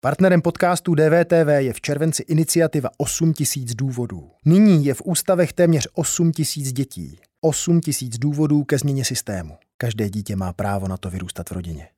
Partnerem podcastu DVTV je v červenci iniciativa 8 tisíc důvodů. Nyní je v ústavech téměř 8 tisíc dětí. 8 tisíc důvodů ke změně systému. Každé dítě má právo na to vyrůstat v rodině.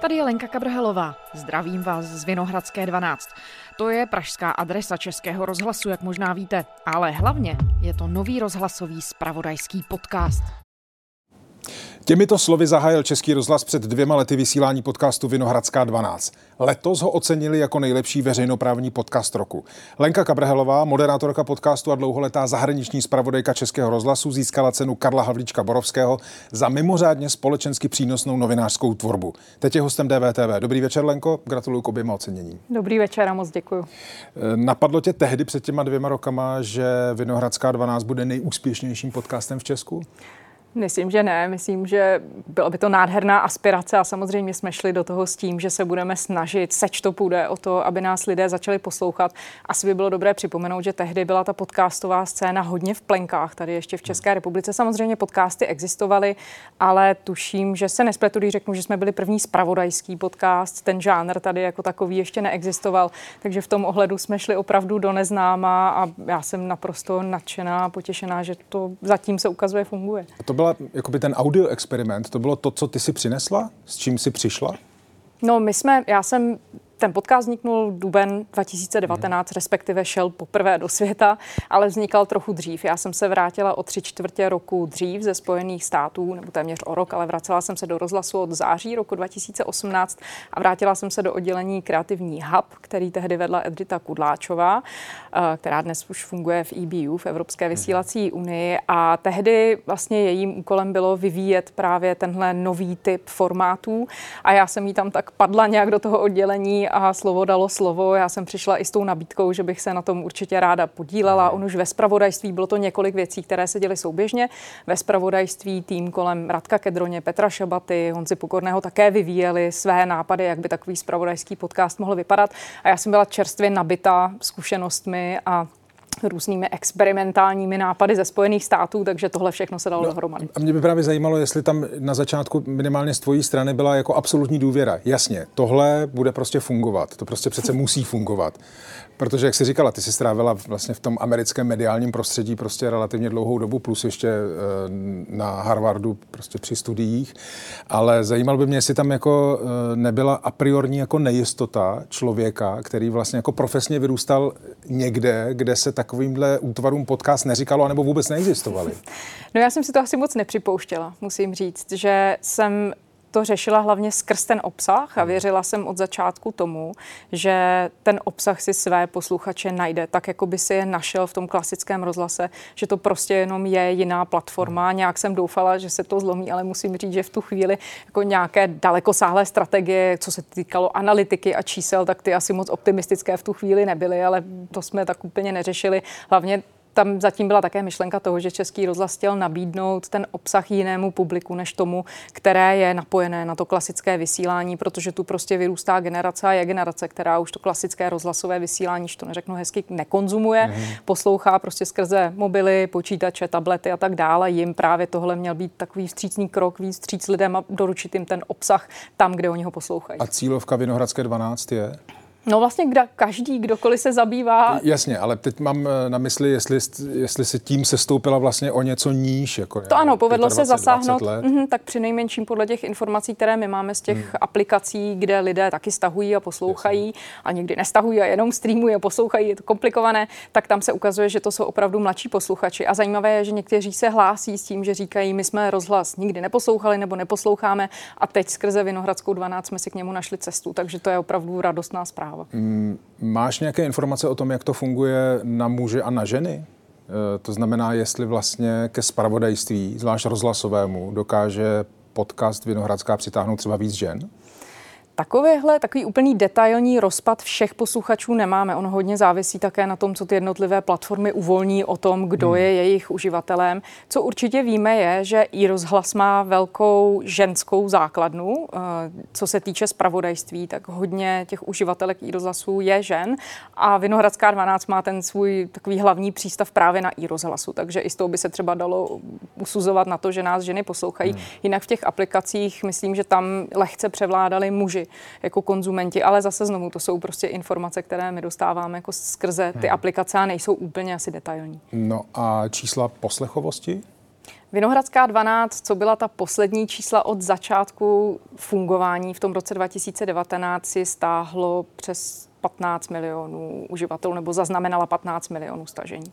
Tady je Lenka Kabrhelová. Zdravím vás z Vinohradské 12. To je pražská adresa Českého rozhlasu, jak možná víte, ale hlavně je to nový rozhlasový spravodajský podcast. Těmito slovy zahájil Český rozhlas před dvěma lety vysílání podcastu Vinohradská 12. Letos ho ocenili jako nejlepší veřejnoprávní podcast roku. Lenka Kabrhelová, moderátorka podcastu a dlouholetá zahraniční zpravodajka Českého rozhlasu, získala cenu Karla Havlíčka Borovského za mimořádně společensky přínosnou novinářskou tvorbu. Teď je hostem DVTV. Dobrý večer, Lenko, gratuluju k oběma oceněním. Dobrý večer a moc děkuji. Eh, napadlo tě tehdy před těma dvěma rokama, že Vinohradská 12 bude nejúspěšnějším podcastem v Česku? Myslím, že ne. Myslím, že byla by to nádherná aspirace a samozřejmě jsme šli do toho s tím, že se budeme snažit, seč to půjde o to, aby nás lidé začali poslouchat. Asi by bylo dobré připomenout, že tehdy byla ta podcastová scéna hodně v plenkách tady ještě v České republice. Samozřejmě podcasty existovaly, ale tuším, že se nespletu, když řeknu, že jsme byli první spravodajský podcast. Ten žánr tady jako takový ještě neexistoval, takže v tom ohledu jsme šli opravdu do neznáma a já jsem naprosto nadšená potěšená, že to zatím se ukazuje funguje. To byla jakoby ten audio experiment, to bylo to, co ty si přinesla, s čím si přišla? No, my jsme, já jsem ten podcast vzniknul duben 2019, hmm. respektive šel poprvé do světa, ale vznikal trochu dřív. Já jsem se vrátila o tři čtvrtě roku dřív ze Spojených států, nebo téměř o rok, ale vracela jsem se do rozhlasu od září roku 2018 a vrátila jsem se do oddělení Kreativní hub, který tehdy vedla Edrita Kudláčová, eh, která dnes už funguje v EBU, v Evropské hmm. vysílací unii. A tehdy vlastně jejím úkolem bylo vyvíjet právě tenhle nový typ formátů. A já jsem jí tam tak padla nějak do toho oddělení a slovo dalo slovo. Já jsem přišla i s tou nabídkou, že bych se na tom určitě ráda podílela. On už ve spravodajství bylo to několik věcí, které se děly souběžně. Ve spravodajství tým kolem Radka Kedroně, Petra Šabaty, Honzi Pokorného také vyvíjeli své nápady, jak by takový spravodajský podcast mohl vypadat. A já jsem byla čerstvě nabita zkušenostmi a různými experimentálními nápady ze Spojených států, takže tohle všechno se dalo no, dohromady. A mě by právě zajímalo, jestli tam na začátku minimálně z tvojí strany byla jako absolutní důvěra. Jasně, tohle bude prostě fungovat, to prostě přece musí fungovat. Protože, jak jsi říkala, ty jsi strávila vlastně v tom americkém mediálním prostředí prostě relativně dlouhou dobu, plus ještě eh, na Harvardu prostě při studiích. Ale zajímalo by mě, jestli tam jako eh, nebyla a priorní jako nejistota člověka, který vlastně jako profesně vyrůstal někde, kde se takovýmhle útvarům podcast neříkalo, anebo vůbec neexistovaly. No já jsem si to asi moc nepřipouštěla, musím říct, že jsem to řešila hlavně skrz ten obsah a hmm. věřila jsem od začátku tomu, že ten obsah si své posluchače najde, tak jako by si je našel v tom klasickém rozhlase, že to prostě jenom je jiná platforma. Hmm. Nějak jsem doufala, že se to zlomí, ale musím říct, že v tu chvíli jako nějaké dalekosáhlé strategie, co se týkalo analytiky a čísel, tak ty asi moc optimistické v tu chvíli nebyly, ale to jsme tak úplně neřešili. Hlavně tam zatím byla také myšlenka toho, že Český rozhlas chtěl nabídnout ten obsah jinému publiku než tomu, které je napojené na to klasické vysílání, protože tu prostě vyrůstá generace a je generace, která už to klasické rozhlasové vysílání, to neřeknu hezky, nekonzumuje, mm-hmm. poslouchá prostě skrze mobily, počítače, tablety a tak dále. Jim právě tohle měl být takový vstřícný krok, víc vstříc lidem a doručit jim ten obsah tam, kde oni ho poslouchají. A cílovka Vinohradské 12 je? No vlastně kdo, každý, kdokoliv se zabývá. Jasně, ale teď mám eh, na mysli, jestli, jestli se tím se stoupila vlastně o něco níž. Jako to ano, povedlo 25, se zasáhnout, mm, tak při nejmenším podle těch informací, které my máme z těch hmm. aplikací, kde lidé taky stahují a poslouchají Jasně. a někdy nestahují a jenom streamují a poslouchají, je to komplikované, tak tam se ukazuje, že to jsou opravdu mladší posluchači. A zajímavé je, že někteří se hlásí s tím, že říkají, my jsme rozhlas nikdy neposlouchali nebo neposloucháme a teď skrze Vinohradskou 12 jsme si k němu našli cestu, takže to je opravdu radostná zpráva práva. Mm, máš nějaké informace o tom, jak to funguje na muže a na ženy? E, to znamená, jestli vlastně ke spravodajství, zvlášť rozhlasovému, dokáže podcast Vinohradská přitáhnout třeba víc žen? Takovéhle, takový úplný detailní rozpad všech posluchačů nemáme. Ono hodně závisí také na tom, co ty jednotlivé platformy uvolní o tom, kdo hmm. je jejich uživatelem. Co určitě víme je, že i rozhlas má velkou ženskou základnu. Eh, co se týče spravodajství, tak hodně těch uživatelek i rozhlasu je žen a Vinohradská 12 má ten svůj takový hlavní přístav právě na i rozhlasu, takže i z toho by se třeba dalo usuzovat na to, že nás ženy poslouchají. Hmm. Jinak v těch aplikacích myslím, že tam lehce převládali muži jako konzumenti, ale zase znovu to jsou prostě informace, které my dostáváme jako skrze ty hmm. aplikace a nejsou úplně asi detailní. No a čísla poslechovosti? Vinohradská 12, co byla ta poslední čísla od začátku fungování v tom roce 2019, si stáhlo přes 15 milionů uživatelů nebo zaznamenala 15 milionů stažení.